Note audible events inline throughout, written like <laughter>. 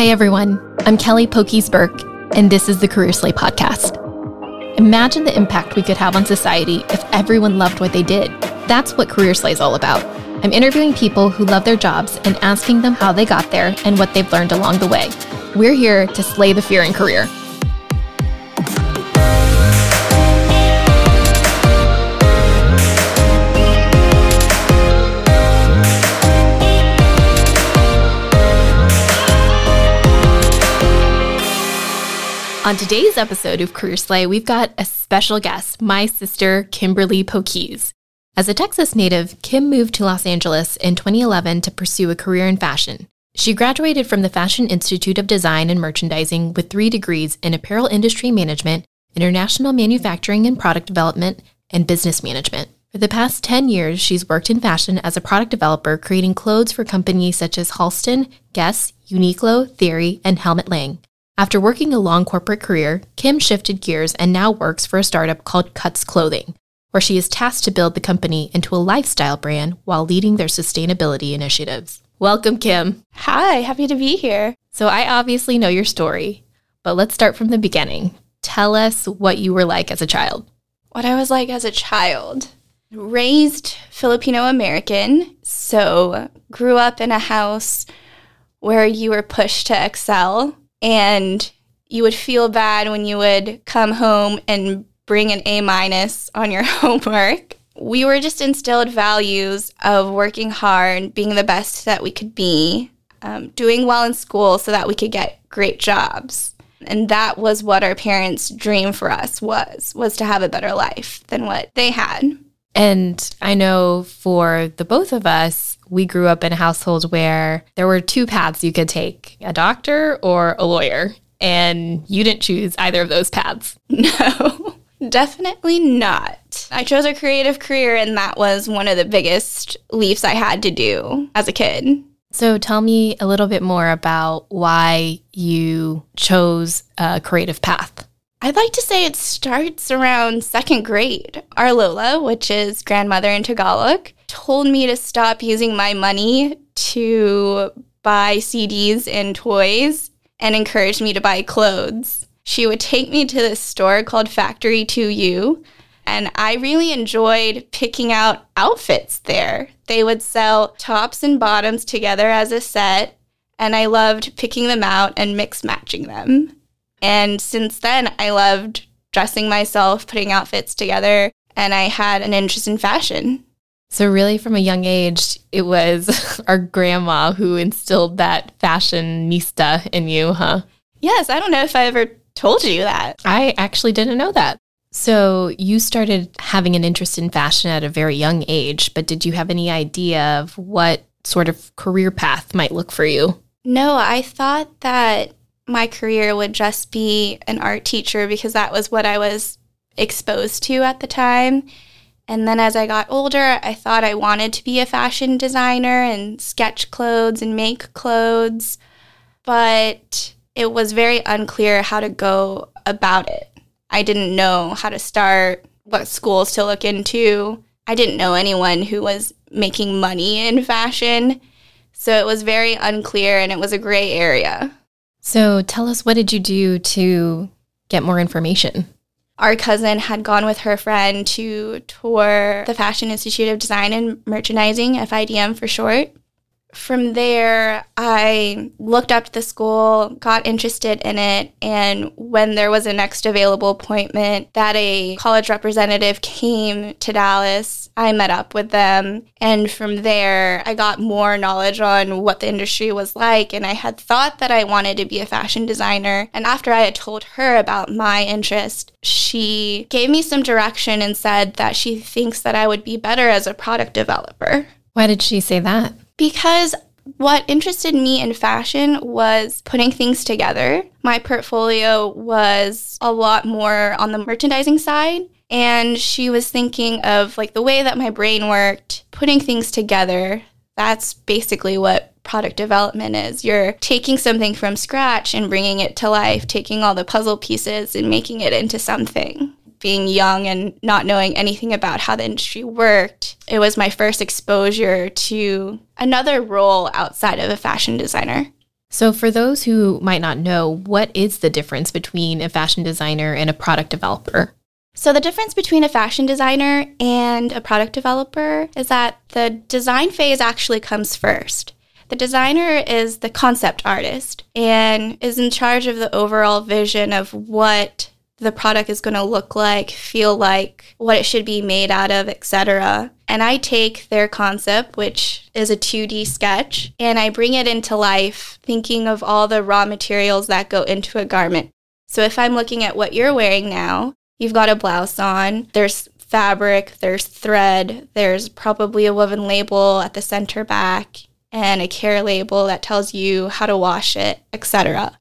Hi, everyone. I'm Kelly Poquiz Burke, and this is the Career Slay podcast. Imagine the impact we could have on society if everyone loved what they did. That's what Career Slay is all about. I'm interviewing people who love their jobs and asking them how they got there and what they've learned along the way. We're here to slay the fear in career. On today's episode of Career Slay, we've got a special guest, my sister, Kimberly Poquiz. As a Texas native, Kim moved to Los Angeles in 2011 to pursue a career in fashion. She graduated from the Fashion Institute of Design and Merchandising with three degrees in apparel industry management, international manufacturing and product development, and business management. For the past 10 years, she's worked in fashion as a product developer, creating clothes for companies such as Halston, Guess, Uniqlo, Theory, and Helmut Lang. After working a long corporate career, Kim shifted gears and now works for a startup called Cuts Clothing, where she is tasked to build the company into a lifestyle brand while leading their sustainability initiatives. Welcome, Kim. Hi, happy to be here. So, I obviously know your story, but let's start from the beginning. Tell us what you were like as a child. What I was like as a child. Raised Filipino American, so grew up in a house where you were pushed to excel and you would feel bad when you would come home and bring an A minus on your <laughs> homework. We were just instilled values of working hard, being the best that we could be, um, doing well in school so that we could get great jobs. And that was what our parents' dream for us was, was to have a better life than what they had. And I know for the both of us, we grew up in a household where there were two paths you could take a doctor or a lawyer. And you didn't choose either of those paths. <laughs> No, definitely not. I chose a creative career, and that was one of the biggest leaps I had to do as a kid. So tell me a little bit more about why you chose a creative path. I'd like to say it starts around second grade. Our Lola, which is grandmother in Tagalog, told me to stop using my money to buy CDs and toys and encouraged me to buy clothes. She would take me to this store called Factory 2U, and I really enjoyed picking out outfits there. They would sell tops and bottoms together as a set, and I loved picking them out and mix matching them. And since then, I loved dressing myself, putting outfits together, and I had an interest in fashion. So, really, from a young age, it was <laughs> our grandma who instilled that fashionista in you, huh? Yes, I don't know if I ever told you that. I actually didn't know that. So, you started having an interest in fashion at a very young age, but did you have any idea of what sort of career path might look for you? No, I thought that my career would just be an art teacher because that was what I was exposed to at the time. And then as I got older, I thought I wanted to be a fashion designer and sketch clothes and make clothes. But it was very unclear how to go about it. I didn't know how to start, what schools to look into. I didn't know anyone who was making money in fashion. So it was very unclear and it was a gray area. So tell us, what did you do to get more information? Our cousin had gone with her friend to tour the Fashion Institute of Design and Merchandising, FIDM for short from there, I looked up the school, got interested in it, and when there was a next available appointment that a college representative came to Dallas, I met up with them. And from there, I got more knowledge on what the industry was like. And I had thought that I wanted to be a fashion designer. And after I had told her about my interest, she gave me some direction and said that she thinks that I would be better as a product developer. Why did she say that? Because what interested me in fashion was putting things together. My portfolio was a lot more on the merchandising side. And she was thinking of like the way that my brain worked, putting things together. That's basically what product development is. You're taking something from scratch and bringing it to life, taking all the puzzle pieces and making it into something being young and not knowing anything about how the industry worked, it was my first exposure to another role outside of a fashion designer. So, for those who might not know, what is the difference between a fashion designer and a product developer? So, the difference between a fashion designer and a product developer is that the design phase actually comes first. The designer is the concept artist and is in charge of the overall vision of what the product is going to look like, feel like, what it should be made out of, etc. And I take their concept, which is a 2D sketch, and I bring it into life, thinking of all the raw materials that go into a garment. So if I'm looking at what you're wearing now, you've got a blouse on, there's fabric, there's thread, there's probably a woven label at the center back, and a care label that tells you how to wash it, etc.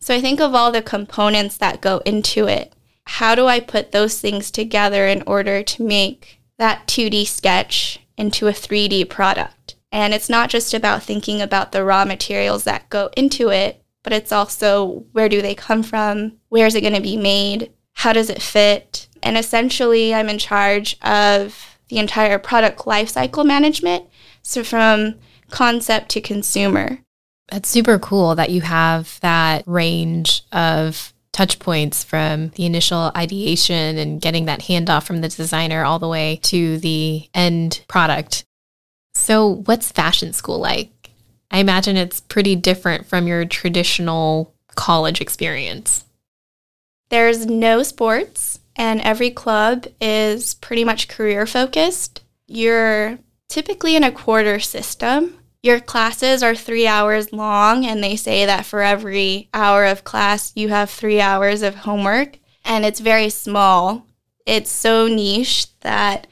So I think of all the components that go into it. How do I put those things together in order to make that 2D sketch into a 3D product? And it's not just about thinking about the raw materials that go into it, but it's also where do they come from? Where is it going to be made? How does it fit? And essentially, I'm in charge of the entire product lifecycle management. So from concept to consumer. That's super cool that you have that range of touch points from the initial ideation and getting that handoff from the designer all the way to the end product. So, what's fashion school like? I imagine it's pretty different from your traditional college experience. There's no sports, and every club is pretty much career focused. You're typically in a quarter system, your classes are three hours long, and they say that for every hour of class, you have three hours of homework, and it's very small. It's so niche that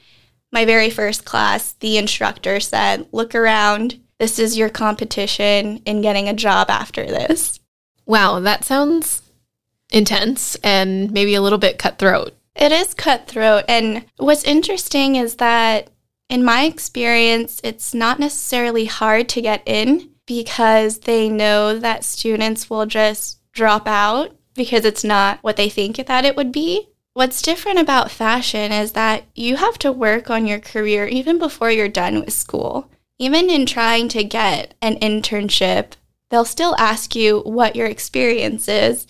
my very first class, the instructor said, Look around. This is your competition in getting a job after this. Wow, that sounds intense and maybe a little bit cutthroat. It is cutthroat. And what's interesting is that in my experience, it's not necessarily hard to get in because they know that students will just drop out because it's not what they think that it would be. What's different about fashion is that you have to work on your career even before you're done with school. Even in trying to get an internship, they'll still ask you what your experience is.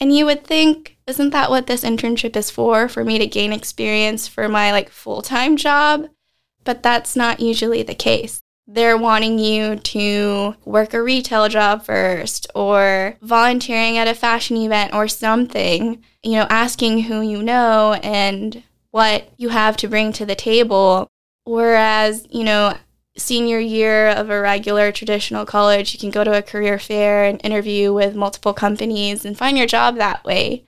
And you would think, isn't that what this internship is for? For me to gain experience for my like full-time job? But that's not usually the case. They're wanting you to work a retail job first or volunteering at a fashion event or something, you know, asking who you know and what you have to bring to the table. Whereas, you know, senior year of a regular traditional college, you can go to a career fair and interview with multiple companies and find your job that way.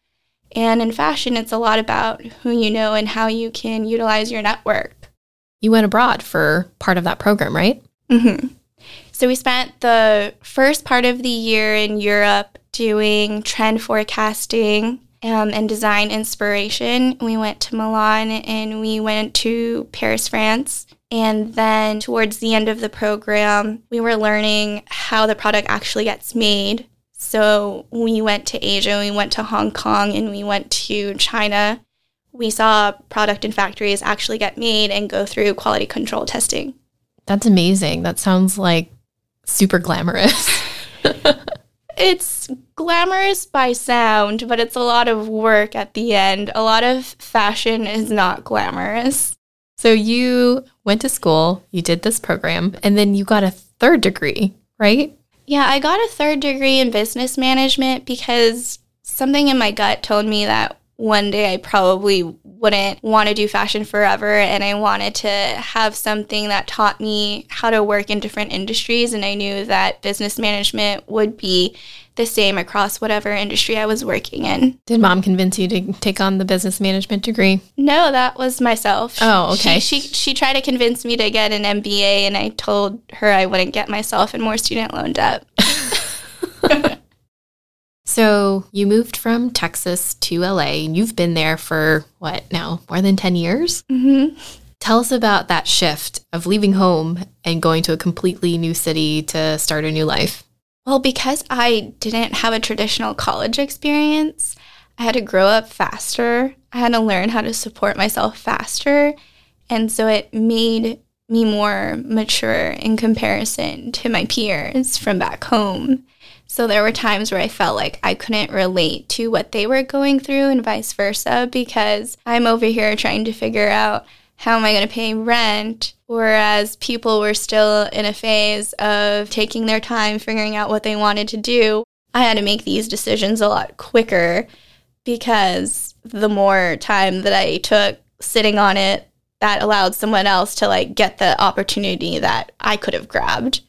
And in fashion, it's a lot about who you know and how you can utilize your network you went abroad for part of that program, right? Mm-hmm. So we spent the first part of the year in Europe doing trend forecasting um, and design inspiration. We went to Milan and we went to Paris, France. And then towards the end of the program, we were learning how the product actually gets made. So we went to Asia, we went to Hong Kong, and we went to China we saw product in factories actually get made and go through quality control testing. That's amazing. That sounds like super glamorous. <laughs> it's glamorous by sound, but it's a lot of work at the end. A lot of fashion is not glamorous. So you went to school, you did this program, and then you got a third degree, right? Yeah, I got a third degree in business management because something in my gut told me that one day I probably wouldn't want to do fashion forever and I wanted to have something that taught me how to work in different industries and I knew that business management would be the same across whatever industry I was working in. Did mom convince you to take on the business management degree? No, that was myself. Oh, okay. She, she, she tried to convince me to get an MBA and I told her I wouldn't get myself in more student loan debt. <laughs> <laughs> So you moved from Texas to LA and you've been there for what now, more than 10 years? Mm-hmm. Tell us about that shift of leaving home and going to a completely new city to start a new life. Well, because I didn't have a traditional college experience, I had to grow up faster. I had to learn how to support myself faster. And so it made me more mature in comparison to my peers from back home. So there were times where I felt like I couldn't relate to what they were going through and vice versa because I'm over here trying to figure out how am I going to pay rent? Whereas people were still in a phase of taking their time, figuring out what they wanted to do. I had to make these decisions a lot quicker because the more time that I took sitting on it, that allowed someone else to like get the opportunity that I could have grabbed.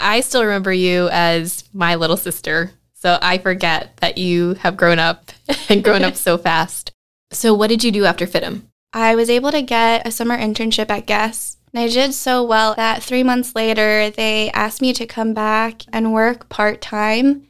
I still remember you as my little sister. So I forget that you have grown up <laughs> and grown up so fast. So what did you do after FIDM? I was able to get a summer internship at Guess. And I did so well that three months later, they asked me to come back and work part time.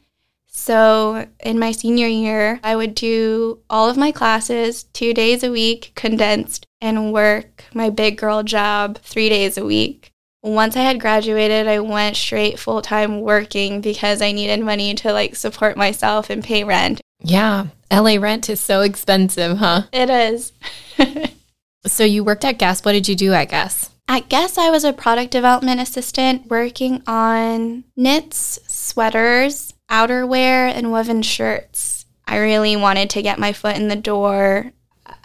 So in my senior year, I would do all of my classes two days a week, condensed, and work my big girl job three days a week. Once I had graduated, I went straight full time working because I needed money to like support myself and pay rent. Yeah. LA rent is so expensive, huh? It is. <laughs> so you worked at Guess. What did you do at Guess? At Guess, I was a product development assistant working on knits, sweaters, outerwear, and woven shirts. I really wanted to get my foot in the door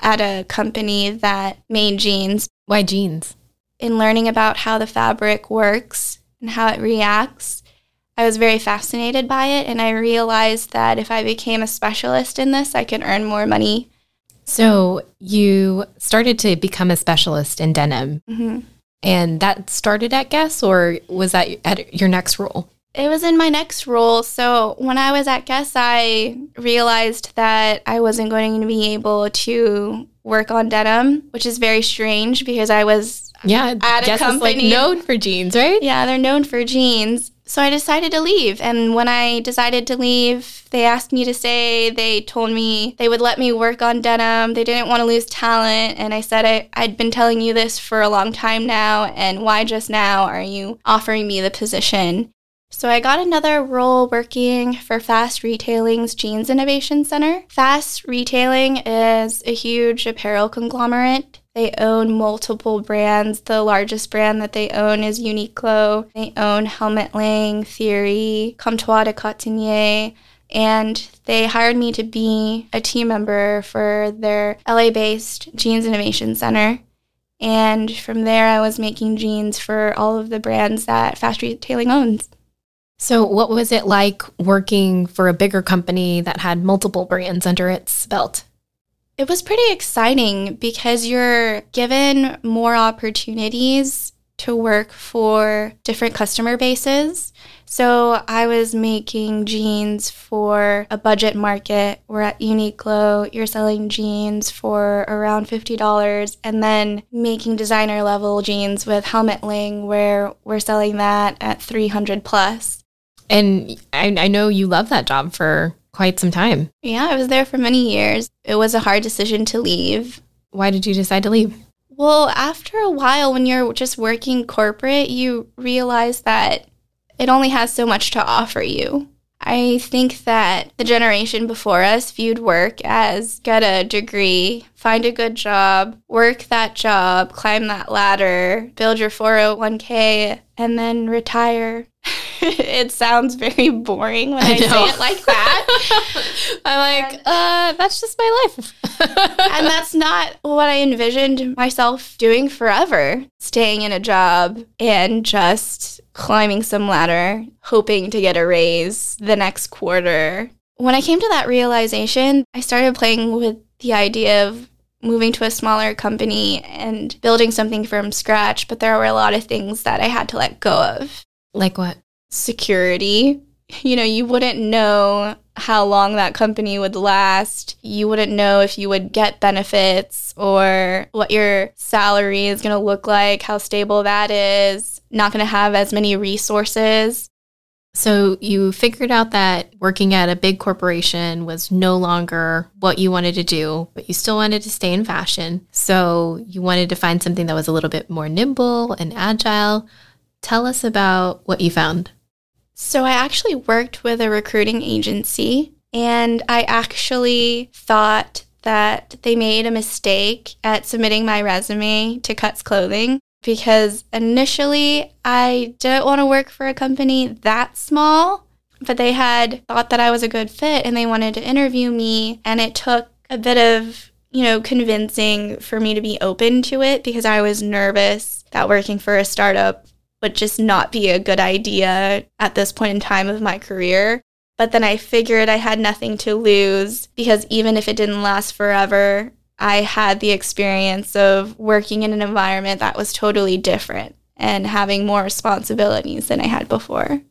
at a company that made jeans. Why jeans? In learning about how the fabric works and how it reacts, I was very fascinated by it, and I realized that if I became a specialist in this, I could earn more money. So you started to become a specialist in denim, mm-hmm. and that started at Guess, or was that at your next role? It was in my next role. So when I was at Guess, I realized that I wasn't going to be able to work on denim, which is very strange because I was yeah at a company like known for jeans, right? Yeah, they're known for jeans. So I decided to leave. And when I decided to leave, they asked me to stay. They told me they would let me work on denim. They didn't want to lose talent. And I said, I, I'd been telling you this for a long time now. And why just now are you offering me the position? So I got another role working for Fast Retailing's Jeans Innovation Center. Fast Retailing is a huge apparel conglomerate. They own multiple brands. The largest brand that they own is Uniqlo. They own Helmut Lang, Theory, Comptoir des Cotonniers, and they hired me to be a team member for their LA based Jeans Innovation Center. And from there, I was making jeans for all of the brands that Fast Retailing owns. So, what was it like working for a bigger company that had multiple brands under its belt? It was pretty exciting because you're given more opportunities to work for different customer bases. So I was making jeans for a budget market. We're at Uniqlo, you're selling jeans for around $50, and then making designer level jeans with Helmut Lang, where we're selling that at 300 plus. And I, I know you love that job for quite some time. Yeah, I was there for many years. It was a hard decision to leave. Why did you decide to leave? Well, after a while, when you're just working corporate, you realize that it only has so much to offer you. I think that the generation before us viewed work as get a degree, find a good job, work that job, climb that ladder, build your 401k, and then retire. <laughs> it sounds very boring when I, I say it like that. <laughs> I'm like, uh, that's just my life. <laughs> and that's not what I envisioned myself doing forever. Staying in a job and just climbing some ladder, hoping to get a raise the next quarter. When I came to that realization, I started playing with the idea of moving to a smaller company and building something from scratch, but there were a lot of things that I had to let go of. Like what? Security. You know, you wouldn't know how long that company would last. You wouldn't know if you would get benefits or what your salary is going to look like, how stable that is. Not going to have as many resources. So you figured out that working at a big corporation was no longer what you wanted to do, but you still wanted to stay in fashion. So you wanted to find something that was a little bit more nimble and agile. Tell us about what you found. So I actually worked with a recruiting agency and I actually thought that they made a mistake at submitting my resume to Cuts Clothing because initially I didn't want to work for a company that small. but they had thought that I was a good fit and they wanted to interview me. And it took a bit of, you know, convincing for me to be open to it because I was nervous that working for a startup would just not be a good idea at this point in time of my career. But then I figured I had nothing to lose because even if it didn't last forever, I had the experience of working in an environment that was totally different and having more responsibilities than I had before.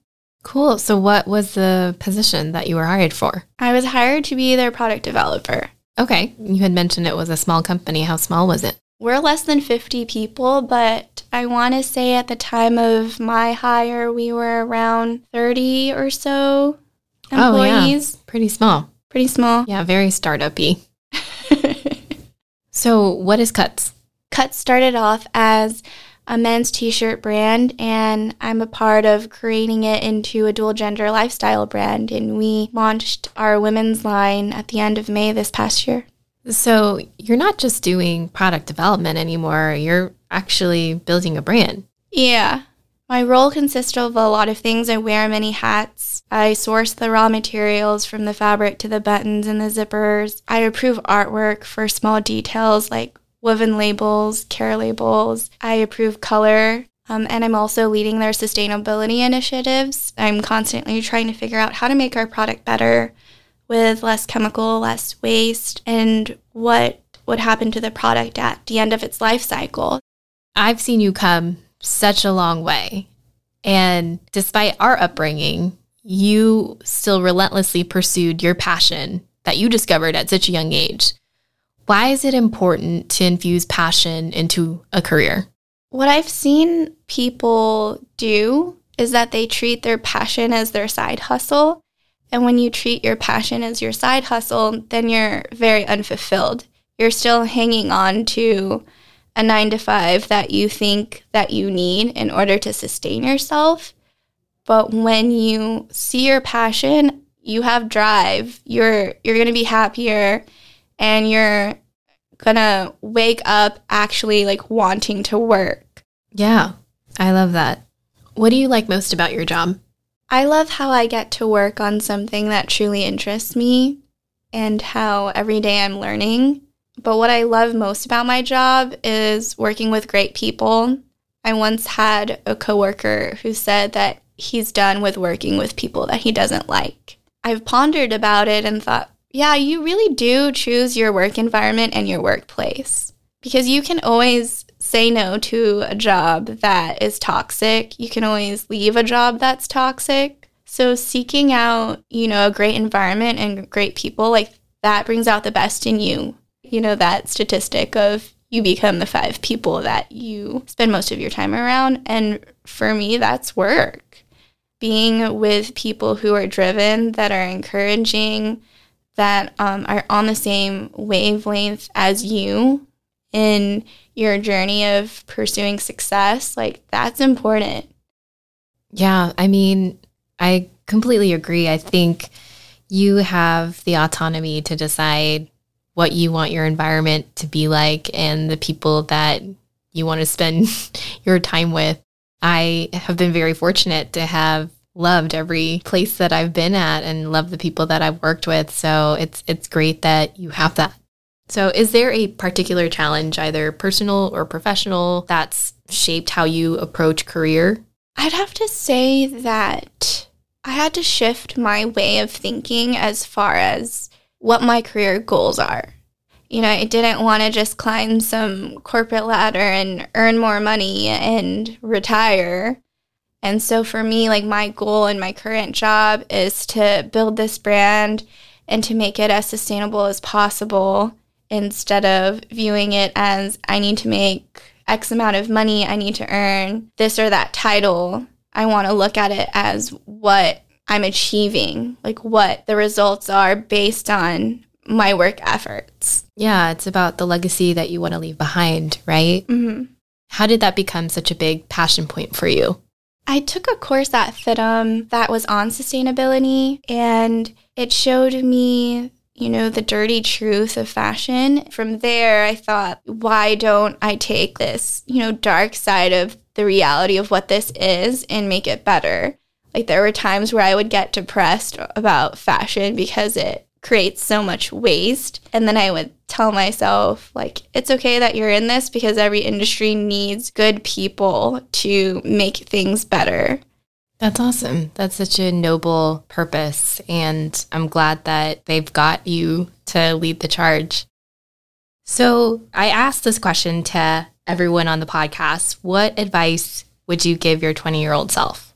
Cool. So, what was the position that you were hired for? I was hired to be their product developer. Okay. You had mentioned it was a small company. How small was it? We're less than 50 people, but I want to say at the time of my hire, we were around 30 or so employees. Oh, yeah. Pretty small. Pretty small. Yeah, very startup y. <laughs> so, what is Cuts? Cuts started off as a men's t shirt brand, and I'm a part of creating it into a dual gender lifestyle brand. And we launched our women's line at the end of May this past year. So, you're not just doing product development anymore, you're actually building a brand. Yeah. My role consists of a lot of things. I wear many hats. I source the raw materials from the fabric to the buttons and the zippers. I approve artwork for small details like woven labels, care labels. I approve color. Um, and I'm also leading their sustainability initiatives. I'm constantly trying to figure out how to make our product better with less chemical, less waste, and what would happen to the product at the end of its life cycle. I've seen you come such a long way. And despite our upbringing, you still relentlessly pursued your passion that you discovered at such a young age. Why is it important to infuse passion into a career? What I've seen people do is that they treat their passion as their side hustle. And when you treat your passion as your side hustle, then you're very unfulfilled. You're still hanging on to a 9 to 5 that you think that you need in order to sustain yourself. But when you see your passion, you have drive. You're you're going to be happier and you're gonna wake up actually like wanting to work. Yeah, I love that. What do you like most about your job? I love how I get to work on something that truly interests me and how every day I'm learning. But what I love most about my job is working with great people. I once had a coworker who said that he's done with working with people that he doesn't like. I've pondered about it and thought, yeah, you really do choose your work environment and your workplace because you can always say no to a job that is toxic. You can always leave a job that's toxic. So seeking out, you know, a great environment and great people like that brings out the best in you. You know that statistic of you become the five people that you spend most of your time around and for me that's work. Being with people who are driven, that are encouraging, that um, are on the same wavelength as you in your journey of pursuing success, like that's important. Yeah, I mean, I completely agree. I think you have the autonomy to decide what you want your environment to be like and the people that you want to spend <laughs> your time with. I have been very fortunate to have loved every place that I've been at and love the people that I've worked with. So it's it's great that you have that. So is there a particular challenge either personal or professional that's shaped how you approach career? I'd have to say that I had to shift my way of thinking as far as what my career goals are. You know, I didn't want to just climb some corporate ladder and earn more money and retire. And so for me, like my goal in my current job is to build this brand and to make it as sustainable as possible instead of viewing it as I need to make X amount of money, I need to earn this or that title. I want to look at it as what I'm achieving, like what the results are based on my work efforts. Yeah, it's about the legacy that you want to leave behind, right? Mm-hmm. How did that become such a big passion point for you? I took a course at FIDM that was on sustainability, and it showed me, you know, the dirty truth of fashion. From there, I thought, why don't I take this, you know, dark side of the reality of what this is and make it better? Like there were times where I would get depressed about fashion because it creates so much waste. And then I would tell myself, like, it's okay that you're in this because every industry needs good people to make things better. That's awesome. That's such a noble purpose. And I'm glad that they've got you to lead the charge. So I asked this question to everyone on the podcast. What advice would you give your 20 year old self?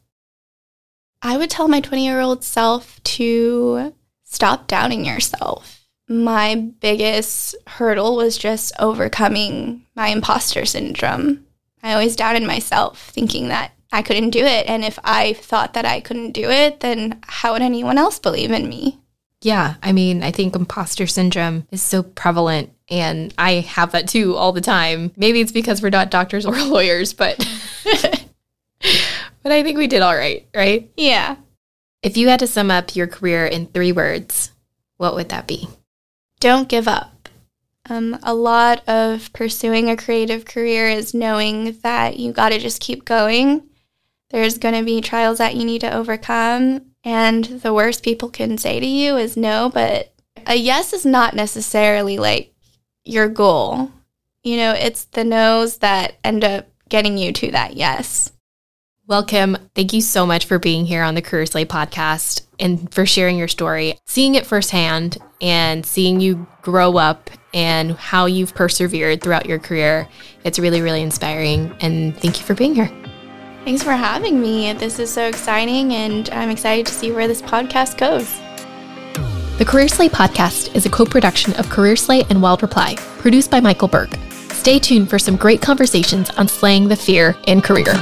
I would tell my 20 year old self to stop doubting yourself. My biggest hurdle was just overcoming my imposter syndrome. I always doubted myself, thinking that I couldn't do it. And if I thought that I couldn't do it, then how would anyone else believe in me? Yeah. I mean, I think imposter syndrome is so prevalent, and I have that too all the time. Maybe it's because we're not doctors or <laughs> lawyers, but. <laughs> but I think we did all right, right? Yeah. If you had to sum up your career in three words, what would that be? Don't give up. Um, a lot of pursuing a creative career is knowing that you got to just keep going. There's going to be trials that you need to overcome. And the worst people can say to you is no, but a yes is not necessarily like your goal. You know, it's the no's that end up getting you to that yes. Kim, thank you so much for being here on the Career Slay podcast and for sharing your story, seeing it firsthand and seeing you grow up and how you've persevered throughout your career. It's really, really inspiring. And thank you for being here. Thanks for having me. This is so exciting, and I'm excited to see where this podcast goes. The Career Slay podcast is a co production of Career Slay and Wild Reply, produced by Michael Berg. Stay tuned for some great conversations on slaying the fear in career.